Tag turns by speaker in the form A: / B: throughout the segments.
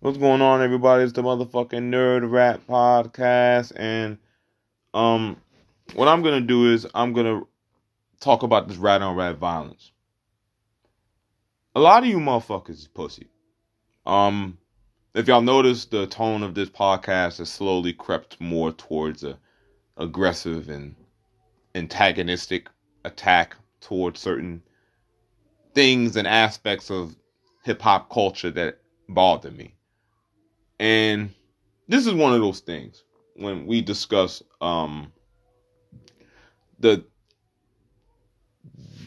A: What's going on, everybody? It's the motherfucking Nerd Rap Podcast, and um, what I'm gonna do is I'm gonna talk about this rat on rat violence. A lot of you motherfuckers is pussy. Um, if y'all notice, the tone of this podcast has slowly crept more towards a aggressive and antagonistic attack towards certain things and aspects of hip hop culture that bother me. And this is one of those things when we discuss um, the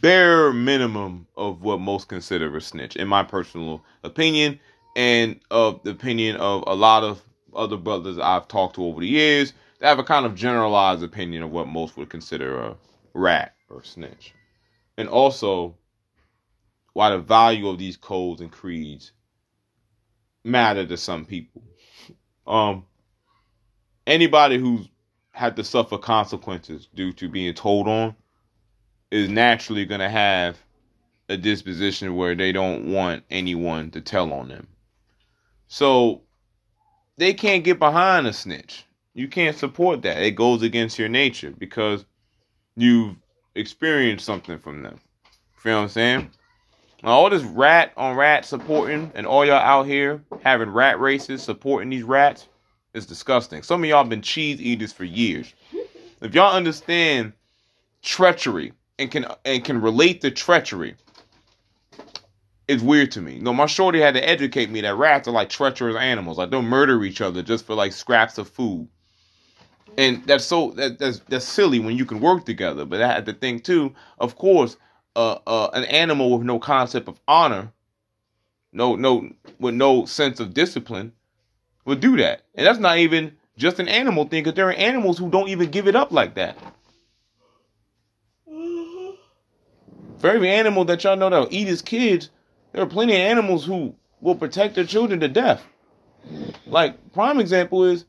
A: bare minimum of what most consider a snitch, in my personal opinion, and of the opinion of a lot of other brothers I've talked to over the years that have a kind of generalized opinion of what most would consider a rat or snitch. And also why the value of these codes and creeds matter to some people. Um, anybody who's had to suffer consequences due to being told on is naturally going to have a disposition where they don't want anyone to tell on them. So they can't get behind a snitch. You can't support that. It goes against your nature because you've experienced something from them. Feel what I'm saying? All this rat on rat supporting and all y'all out here having rat races supporting these rats is disgusting. Some of y'all been cheese eaters for years. If y'all understand treachery and can and can relate to treachery, it's weird to me. You know, my shorty had to educate me that rats are like treacherous animals. Like they'll murder each other just for like scraps of food. And that's so that, that's that's silly when you can work together. But I had to think too, of course, uh, uh, an animal with no concept of honor, no no with no sense of discipline, would do that. And that's not even just an animal thing, because there are animals who don't even give it up like that. For every animal that y'all know that'll eat his kids, there are plenty of animals who will protect their children to death. Like prime example is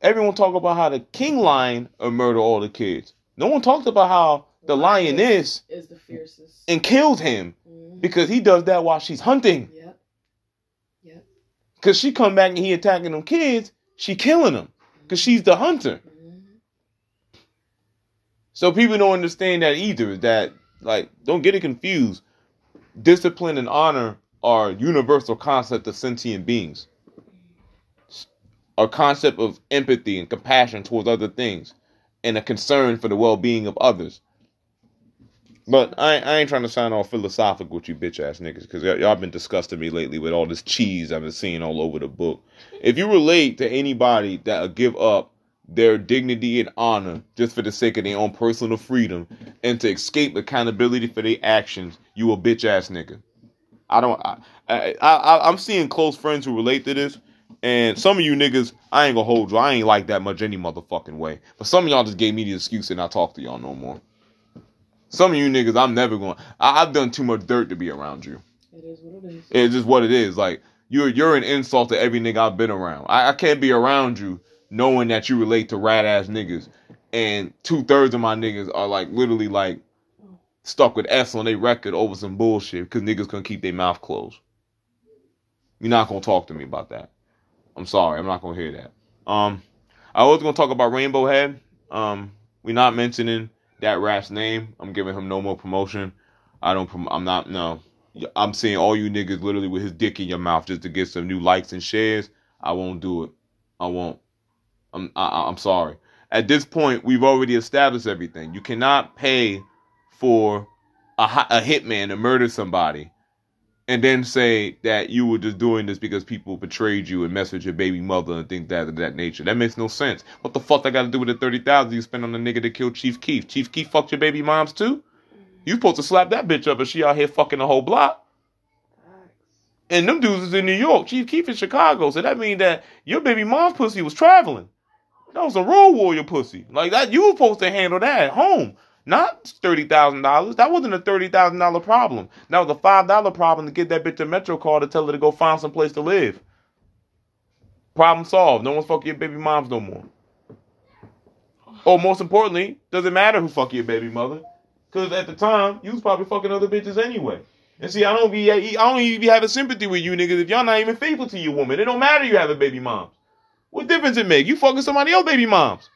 A: everyone talk about how the king lion will murder all the kids. No one talks about how the lioness
B: is the fiercest
A: and killed him mm-hmm. because he does that while she's hunting.
B: Yep. Yep.
A: Cause she come back and he attacking them kids, she killing them because she's the hunter. Mm-hmm. So people don't understand that either. That like don't get it confused. Discipline and honor are universal concept of sentient beings. A concept of empathy and compassion towards other things, and a concern for the well-being of others. But I, I ain't trying to sound all philosophical with you bitch ass niggas because y- y'all been disgusting me lately with all this cheese I've been seeing all over the book. If you relate to anybody that'll give up their dignity and honor just for the sake of their own personal freedom and to escape accountability for their actions, you a bitch ass nigga. I don't. I, I, I I'm seeing close friends who relate to this, and some of you niggas, I ain't gonna hold you. I ain't like that much any motherfucking way. But some of y'all just gave me the excuse and not talk to y'all no more. Some of you niggas, I'm never going. I, have done too much dirt to be around you.
B: It is what it is.
A: It's just what it is. Like you're you're an insult to every nigga I've been around. I, I can't be around you knowing that you relate to rat ass niggas, and two thirds of my niggas are like literally like stuck with S on their record over some bullshit because niggas couldn't keep their mouth closed. You're not gonna talk to me about that. I'm sorry, I'm not gonna hear that. Um, I was gonna talk about Rainbow Head. Um, we're not mentioning that rat's name. I'm giving him no more promotion. I don't. Prom- I'm not. No. I'm seeing all you niggas literally with his dick in your mouth just to get some new likes and shares. I won't do it. I won't. I'm. I, I'm sorry. At this point, we've already established everything. You cannot pay for a, a hitman to murder somebody and then say that you were just doing this because people betrayed you and with your baby mother and things that of that nature. That makes no sense. What the fuck I got to do with the thirty thousand you spent on the nigga that killed Chief Keef? Chief Keef fucked your baby moms too. You supposed to slap that bitch up, and she out here fucking the whole block. And them dudes is in New York. Chief Keef in Chicago. So that means that your baby mom's pussy was traveling. That was a road warrior pussy. Like that, you were supposed to handle that at home. Not $30,000. That wasn't a $30,000 problem. That was a $5 problem to get that bitch a MetroCard to tell her to go find some place to live. Problem solved. No one's fucking your baby moms no more. Or most importantly, doesn't matter who fuck your baby mother. Because at the time, you was probably fucking other bitches anyway. And see, I don't be I don't even be having sympathy with you niggas if y'all not even faithful to your woman. It don't matter you have a baby mom. What difference it make? You fucking somebody else baby moms.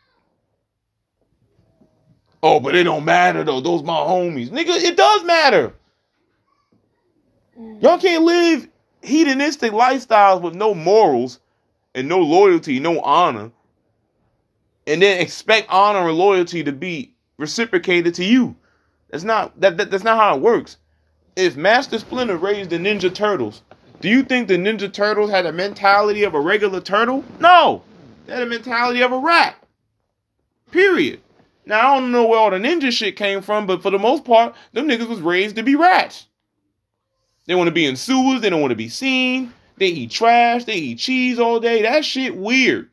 A: Oh, but it don't matter though. Those my homies. Nigga, it does matter. Mm. Y'all can't live hedonistic lifestyles with no morals and no loyalty, no honor, and then expect honor and loyalty to be reciprocated to you. That's not that, that that's not how it works. If Master Splinter raised the Ninja Turtles, do you think the Ninja Turtles had a mentality of a regular turtle? No. They had a mentality of a rat. Period. Now I don't know where all the ninja shit came from, but for the most part, them niggas was raised to be rats. They want to be in sewers, they don't want to be seen. They eat trash, they eat cheese all day. That shit weird.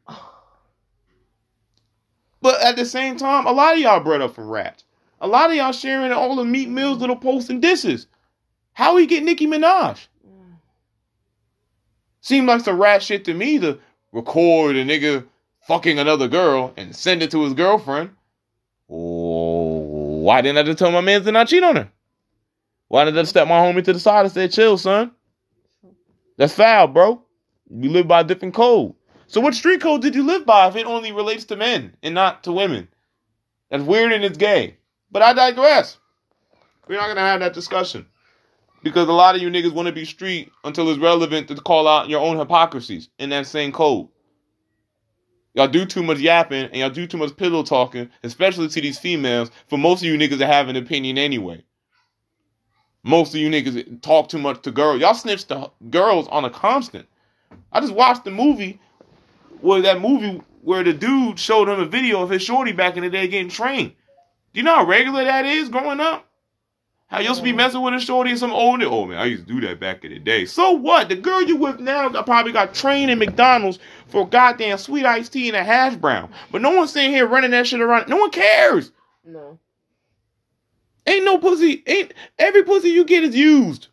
A: But at the same time, a lot of y'all bred up from rats. A lot of y'all sharing all the meat meals, little posts and dishes. How we get Nicki Minaj? Seemed like some rat shit to me to record a nigga fucking another girl and send it to his girlfriend. Why didn't I just tell my man to not cheat on her? Why didn't I step my homie to the side and say, chill, son? That's foul, bro. You live by a different code. So what street code did you live by if it only relates to men and not to women? That's weird and it's gay. But I digress. We're not gonna have that discussion. Because a lot of you niggas want to be street until it's relevant to call out your own hypocrisies in that same code. Y'all do too much yapping and y'all do too much pillow talking, especially to these females, for most of you niggas that have an opinion anyway. Most of you niggas talk too much to girls. Y'all snitch to girls on a constant. I just watched the movie where that movie where the dude showed him a video of his shorty back in the day getting trained. Do you know how regular that is growing up? How you used to be messing with a shorty and some older? Oh man, I used to do that back in the day. So what? The girl you with now got, probably got trained in McDonald's for goddamn sweet iced tea and a hash brown. But no one's sitting here running that shit around. No one cares.
B: No.
A: Ain't no pussy. Ain't every pussy you get is used.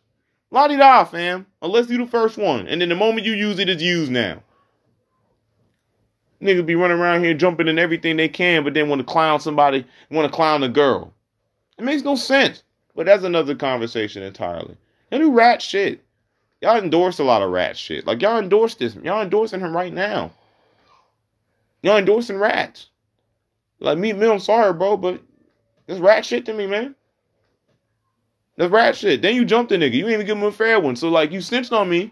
A: La di da, fam. Unless you the first one, and then the moment you use it, it's used now. Niggas be running around here jumping in everything they can, but then want to clown somebody, want to clown a girl. It makes no sense. But that's another conversation entirely. Y'all do rat shit. Y'all endorse a lot of rat shit. Like y'all endorse this. Y'all endorsing him right now. Y'all endorsing rats. Like me, me, I'm sorry, bro, but that's rat shit to me, man. That's rat shit. Then you jumped the nigga. You ain't even give him a fair one. So like you snitched on me.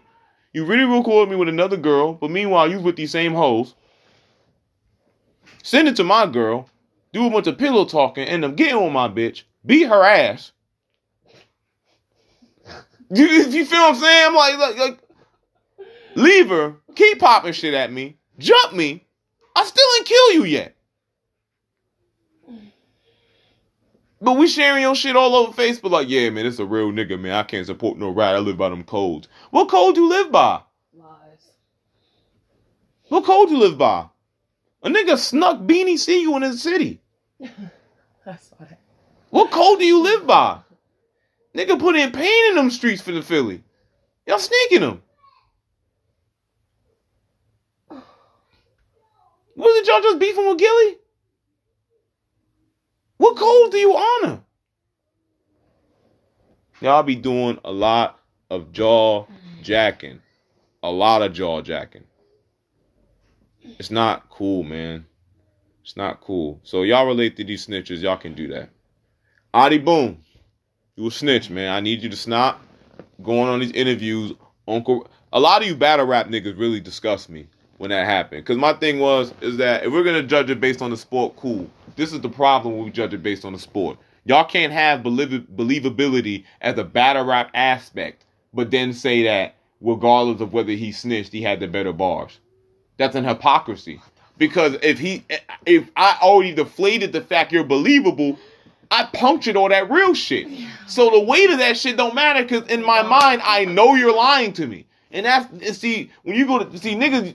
A: You really recorded me with another girl, but meanwhile you with these same hoes. Send it to my girl. Do a bunch of pillow talking, end up getting on my bitch. Beat her ass. You, you feel what I'm saying? I'm like, like, like, leave her, keep popping shit at me, jump me. I still ain't kill you yet. But we sharing your shit all over Facebook, like, yeah, man, it's a real nigga, man. I can't support no rat. I live by them codes. What code you live by?
B: Lies.
A: What code you live by? A nigga snuck Beanie Sigel in the city.
B: I saw that.
A: What code do you live by? Nigga put in pain in them streets for the Philly. Y'all sneaking them. Wasn't y'all just beefing with Gillie? What code do you honor? Y'all be doing a lot of jaw jacking. A lot of jaw jacking. It's not cool, man. It's not cool. So y'all relate to these snitches, y'all can do that. Adi Boom, you a snitch, man. I need you to stop going on these interviews. Uncle, a lot of you battle rap niggas really disgust me when that happened. Cause my thing was is that if we're gonna judge it based on the sport, cool. This is the problem when we judge it based on the sport. Y'all can't have believ- believability as a battle rap aspect, but then say that regardless of whether he snitched, he had the better bars. That's an hypocrisy. Because if he, if I already deflated the fact you're believable, I punctured all that real shit. So the weight of that shit don't matter because in my mind I know you're lying to me. And that's and see when you go to see niggas,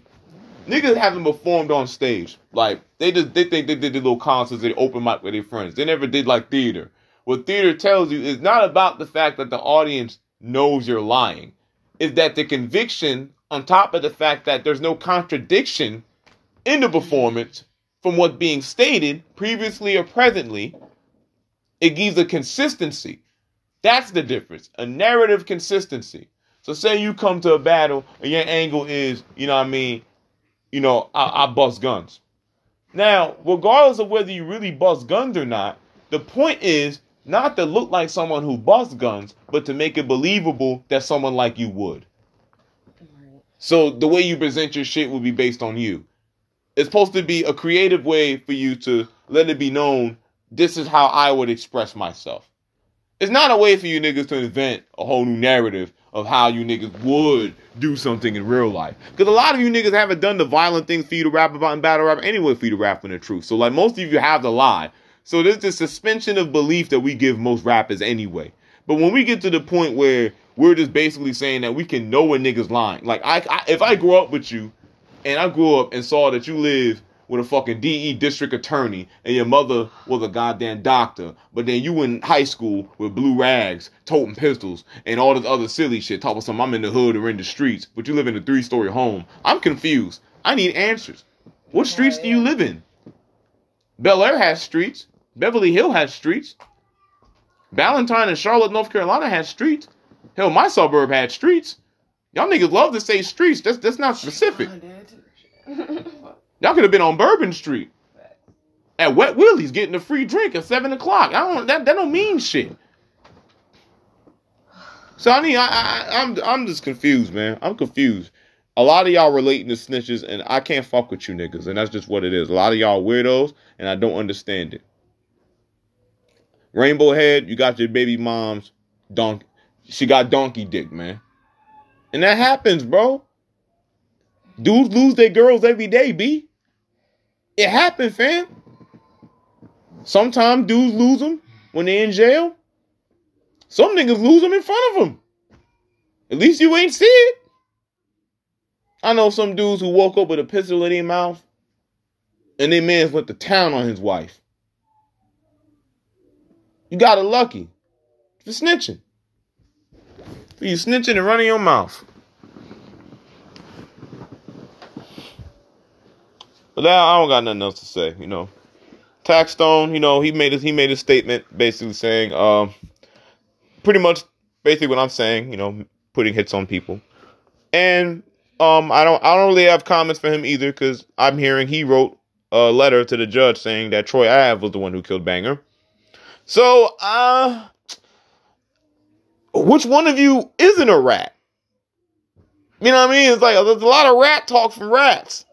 A: niggas haven't performed on stage. Like they just they think they did the little concerts, they open mic with their friends. They never did like theater. What theater tells you is not about the fact that the audience knows you're lying. Is that the conviction on top of the fact that there's no contradiction in the performance from what being stated previously or presently, it gives a consistency. That's the difference. A narrative consistency. So say you come to a battle and your angle is, you know what I mean, you know, I, I bust guns. Now, regardless of whether you really bust guns or not, the point is not to look like someone who busts guns, but to make it believable that someone like you would. So the way you present your shit will be based on you. It's supposed to be a creative way for you to let it be known this is how I would express myself. It's not a way for you niggas to invent a whole new narrative of how you niggas would do something in real life. Because a lot of you niggas haven't done the violent things for you to rap about in battle rap anyway for you to rap in the truth. So like most of you have the lie. So there's this suspension of belief that we give most rappers anyway. But when we get to the point where we're just basically saying that we can know a nigga's lying, like I, I if I grew up with you, and I grew up and saw that you live with a fucking DE district attorney and your mother was a goddamn doctor, but then you in high school with blue rags, toting pistols, and all this other silly shit, talking some I'm in the hood or in the streets, but you live in a three story home. I'm confused. I need answers. What streets do you live in? Bel Air has streets. Beverly Hill has streets. Ballantyne and Charlotte, North Carolina has streets. Hell, my suburb had streets. Y'all niggas love to say streets. That's that's not specific. Y'all could have been on Bourbon Street at Wet Willie's getting a free drink at seven o'clock. I don't that that don't mean shit. So I mean, I, I I'm I'm just confused, man. I'm confused. A lot of y'all relating to snitches, and I can't fuck with you niggas, and that's just what it is. A lot of y'all weirdos, and I don't understand it. Rainbow Head, you got your baby mom's donkey. She got donkey dick, man, and that happens, bro. Dudes lose their girls every day, b. It happened, fam. Sometimes dudes lose them when they're in jail. Some niggas lose them in front of them. At least you ain't see it. I know some dudes who woke up with a pistol in their mouth and their man's went to town on his wife. You got it lucky for snitching. For you snitching and running your mouth. But now I don't got nothing else to say, you know. Taxstone, you know, he made a, he made a statement basically saying, um, pretty much basically what I'm saying, you know, putting hits on people. And um, I don't I don't really have comments for him either because I'm hearing he wrote a letter to the judge saying that Troy Ave was the one who killed Banga. So, uh, which one of you isn't a rat? You know what I mean? It's like there's a lot of rat talk from rats.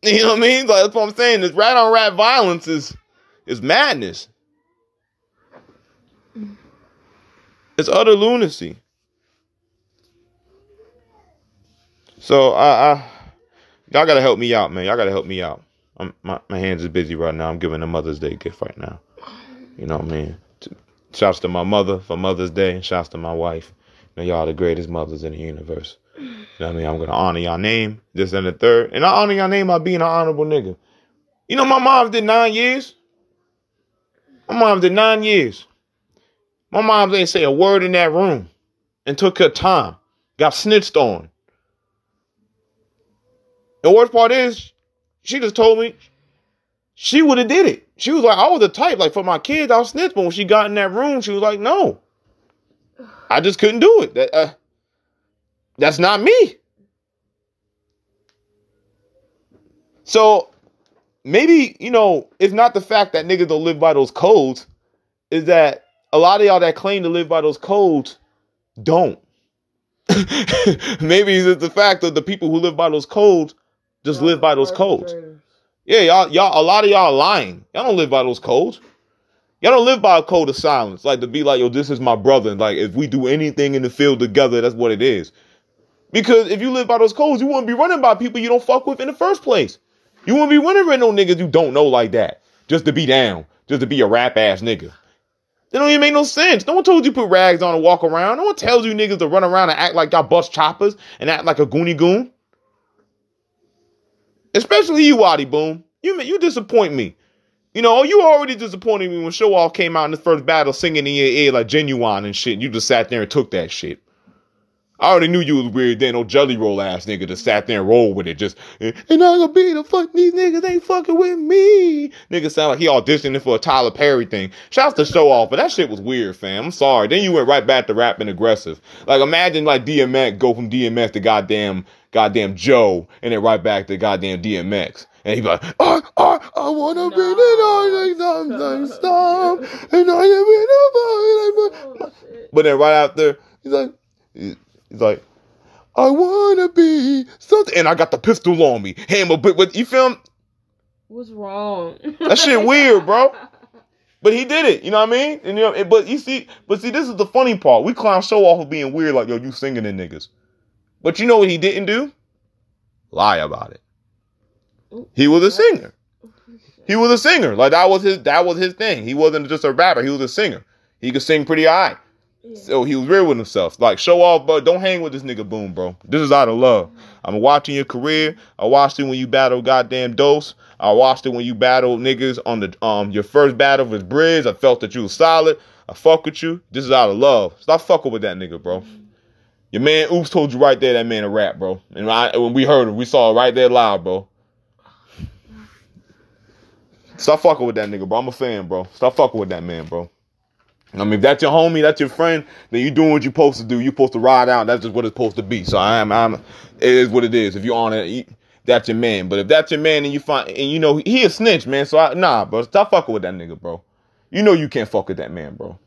A: You know what I mean? Like that's what I'm saying. This rat on rat violence is is madness. It's utter lunacy. So I, I y'all gotta help me out, man. Y'all gotta help me out. I'm, my my hands is busy right now. I'm giving a Mother's Day gift right now. You know what I mean? Shouts to my mother for Mother's Day, and shouts to my wife. You know, y'all the greatest mothers in the universe. You know I mean? I'm gonna honor y'all name, this and the third. And I honor y'all name by being an honorable nigga. You know, my mom did nine years. My mom did nine years. My mom didn't say a word in that room and took her time. Got snitched on. The worst part is, she just told me she would have did it. She was like, I was the type, like for my kids, I'll snitch. But when she got in that room, she was like, no. I just couldn't do it. That, uh, that's not me. So maybe, you know, it's not the fact that niggas don't live by those codes, is that a lot of y'all that claim to live by those codes don't. maybe it's the fact that the people who live by those codes just live by those codes. Yeah, y'all, y'all, a lot of y'all are lying. Y'all don't live by those codes. Y'all don't live by a code of silence, like to be like, yo, this is my brother. And Like, if we do anything in the field together, that's what it is. Because if you live by those codes, you wouldn't be running by people you don't fuck with in the first place. You wouldn't be running with no niggas you don't know like that. Just to be down. Just to be a rap ass nigga. They don't even make no sense. No one told you to put rags on and walk around. No one tells you niggas to run around and act like y'all bust choppers and act like a goonie goon. Especially you, Waddy Boom. You you disappoint me. You know, oh, you already disappointed me when Show Off came out in the first battle singing in your ear like genuine and shit. You just sat there and took that shit. I already knew you was weird then, no jelly roll ass nigga just sat there and rolled with it. Just, and I'm gonna be the fuck, these niggas ain't fucking with me. Nigga sound like he auditioning for a Tyler Perry thing. Shouts to show off, but that shit was weird, fam. I'm sorry. Then you went right back to rapping aggressive. Like imagine like DMX go from DMX to goddamn, goddamn Joe, and then right back to goddamn DMX. And he be like, I, I, I wanna be the
B: No.
A: nice stop, and I am in a violent.
B: Oh.
A: But then right after, he's like, he's like, I wanna be something, and I got the pistol on me. Hammer, but, but you feel?
B: What's wrong?
A: That shit weird, bro. But he did it. You know what I mean? And you know, but you see, but see, this is the funny part. We clown show off of being weird, like yo, you singing in niggas. But you know what he didn't do? Lie about it. He was a singer. He was a singer. Like that was his that was his thing. He wasn't just a rapper. He was a singer. He could sing pretty high.
B: Yeah.
A: So he was real with himself. Like, show off, but don't hang with this nigga Boom, bro. This is out of love. I'm watching your career. I watched it when you battled goddamn Dose. I watched it when you battled niggas on the um your first battle with Bridge. I felt that you was solid. I fuck with you. This is out of love. Stop fucking with that nigga, bro. Your man Oops told you right there that man a rap, bro. And I, when we heard him, we saw it right there live, bro. Stop fucking with that nigga, bro. I'm a fan, bro. Stop fucking with that man, bro. I mean, if that's your homie, that's your friend, then you're doing what you're supposed to do. You're supposed to ride out. That's just what it's supposed to be. So I am, I'm. It is what it is. If you're on it, that's your man. But if that's your man, and you find, and you know he a snitch, man. So I, nah, bro. Stop fucking with that nigga, bro. You know you can't fuck with that man, bro.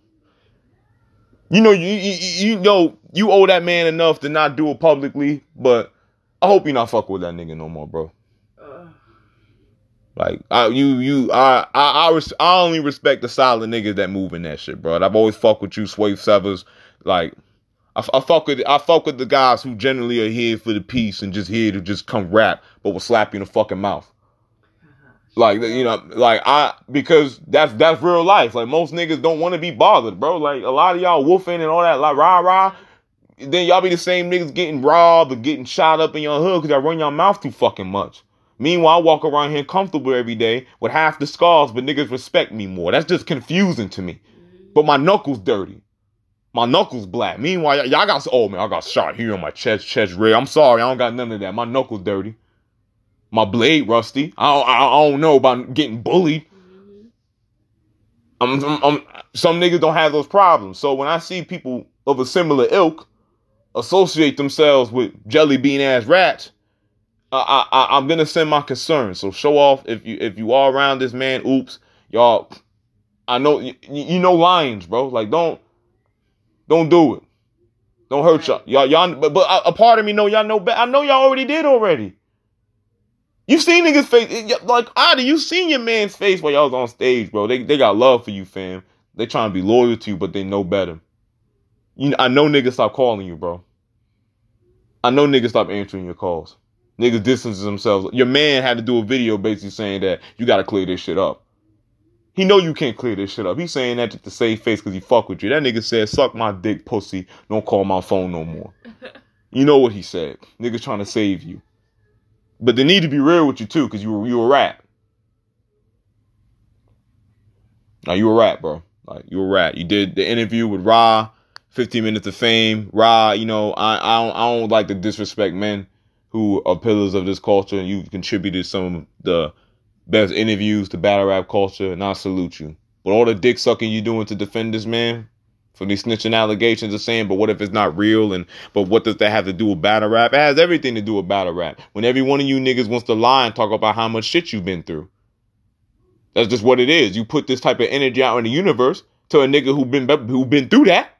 A: You know you you, you know you owe that man enough to not do it publicly. But I hope you not fucking with that nigga no more, bro. Like I, you, you, I, I, I, res- I only respect the solid niggas that move in that shit, bro. And I've always fucked with you, Swave Sevah. Like, I, I fuck with, I fuck with the guys who generally are here for the peace and just here to just come rap, but will slap you in the fucking mouth. Uh-huh. Like, you know, like I, because that's that's real life. Like most niggas don't want to be bothered, bro. Like a lot of y'all woofing and all that, like rah rah. Then y'all be the same niggas getting robbed or getting shot up in your hood because y'all run your mouth too fucking much. Meanwhile, I walk around here comfortable every day with half the scars, but niggas respect me more. That's just confusing to me. But my knuckles dirty. My knuckles black. Meanwhile, y- y'all got oh man, I got shot here on my chest, chest red. I'm sorry, I don't got none of that. My knuckles dirty. My blade rusty. I don't, I don't know about getting bullied. I'm, I'm, I'm- some niggas don't have those problems. So when I see people of a similar ilk associate themselves with jelly bean ass rats, I, I, I- I'm gonna send my concerns. So show off if you if you are around this man. Oops, y'all. I know you, you know lions, bro. Like don't don't do it. Don't hurt y'all. Y'all, y'all. But but a, part of me know y'all know. Be- I know y'all already did already. You seen niggas face like Adi, you seen your man's face while y'all was on stage, bro. They they got love for you, fam. They trying to be loyal to you, but they know better. You, I know niggas stop calling you, bro. I know niggas stop answering your calls. Niggas distances themselves. Your man had to do a video basically saying that you got to clear this shit up. He know you can't clear this shit up. He's saying that to save face because he fuck with you. That nigga said, "Suck my dick, pussy. Don't call my phone no more." You know what he said. Niggas trying to save you. But they need to be real with you too, because you were you a rat. Now you a rat, bro. Like you a rat. You did the interview with Ra, 15 minutes of fame. Ra, you know, I I don't, I don't like to disrespect men who are pillars of this culture, and you've contributed some of the best interviews to battle rap culture, and I salute you. But all the dick sucking you doing to defend this man for these snitching allegations are saying, but what if it's not real? And but what does that have to do with battle rap? It has everything to do with battle rap. When every one of you niggas wants to lie and talk about how much shit you've been through. That's just what it is. You put this type of energy out in the universe to a nigga who been who been through that.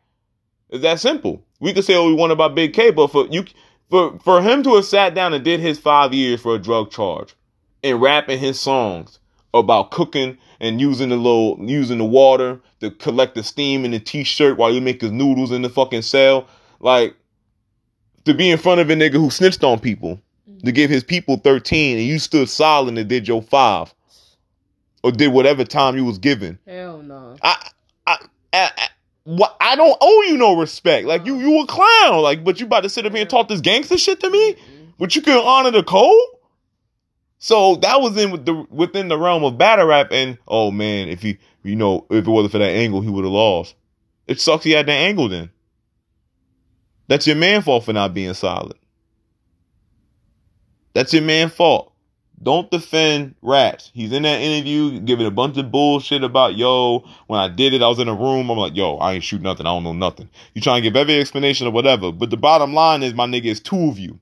A: It's that simple. We could say what we want about Big K, but for you for for him to have sat down and did his five years for a drug charge and rapping his songs about cooking and using the little using the water to collect the steam in the t-shirt while you make his noodles in the fucking cell. Like to be in front of a nigga who snitched on people to mm-hmm. give his people 13 and you stood silent and did your five or did whatever time you was given.
B: Hell no.
A: I, I, I, I, what, I don't owe you no respect. Like you, you a clown. Like, but you about to sit up here and talk this gangster shit to me?
B: Mhm.
A: But you couldn't honor the code. So that was in with the within the realm of battle rap. And oh man, if he, you know, if it wasn't for that angle, he would have lost. It sucks he had that angle then. That's your man fault for not being solid. That's your man fault. Don't defend rats. He's in that interview giving a bunch of bullshit about, yo, when I did it, I was in a room. I'm like, yo, I ain't shoot nothing. I don't know nothing. You trying to give every explanation or whatever. But the bottom line is, my nigga, it's two of you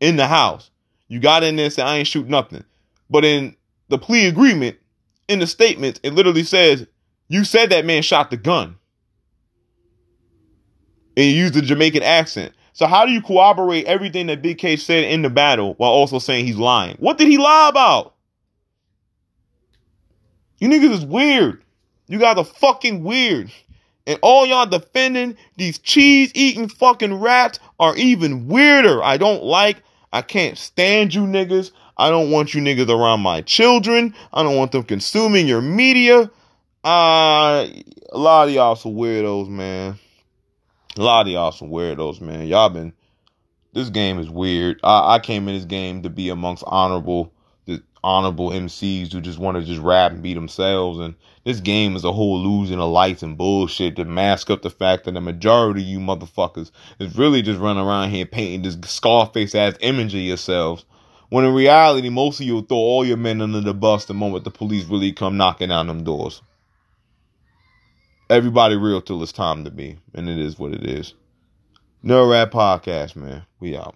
A: in the house. You got in there and said, I ain't shoot nothing. But in the plea agreement, in the statement, it literally says, you said that man shot the gun. And you used the Jamaican accent. So how do you corroborate everything that Big K said in the battle while also saying he's lying? What did he lie about? You niggas is weird. You guys are fucking weird. And all y'all defending these cheese eating fucking rats are even weirder. I don't like, I can't stand you niggas. I don't want you niggas around my children. I don't want them consuming your media. Uh, a lot of y'all some weirdos, man. A lot of y'all some weirdos, man. Y'all been this game is weird. I, I came in this game to be amongst honorable the honorable MCs who just want to just rap and be themselves. And this game is a whole illusion of lights and bullshit to mask up the fact that the majority of you motherfuckers is really just running around here painting this Scarface ass image of yourselves. When in reality, most of you throw all your men under the bus the moment the police really come knocking on them doors everybody real till it's time to be. And it is what it is. No Rap Podcast, man. We out.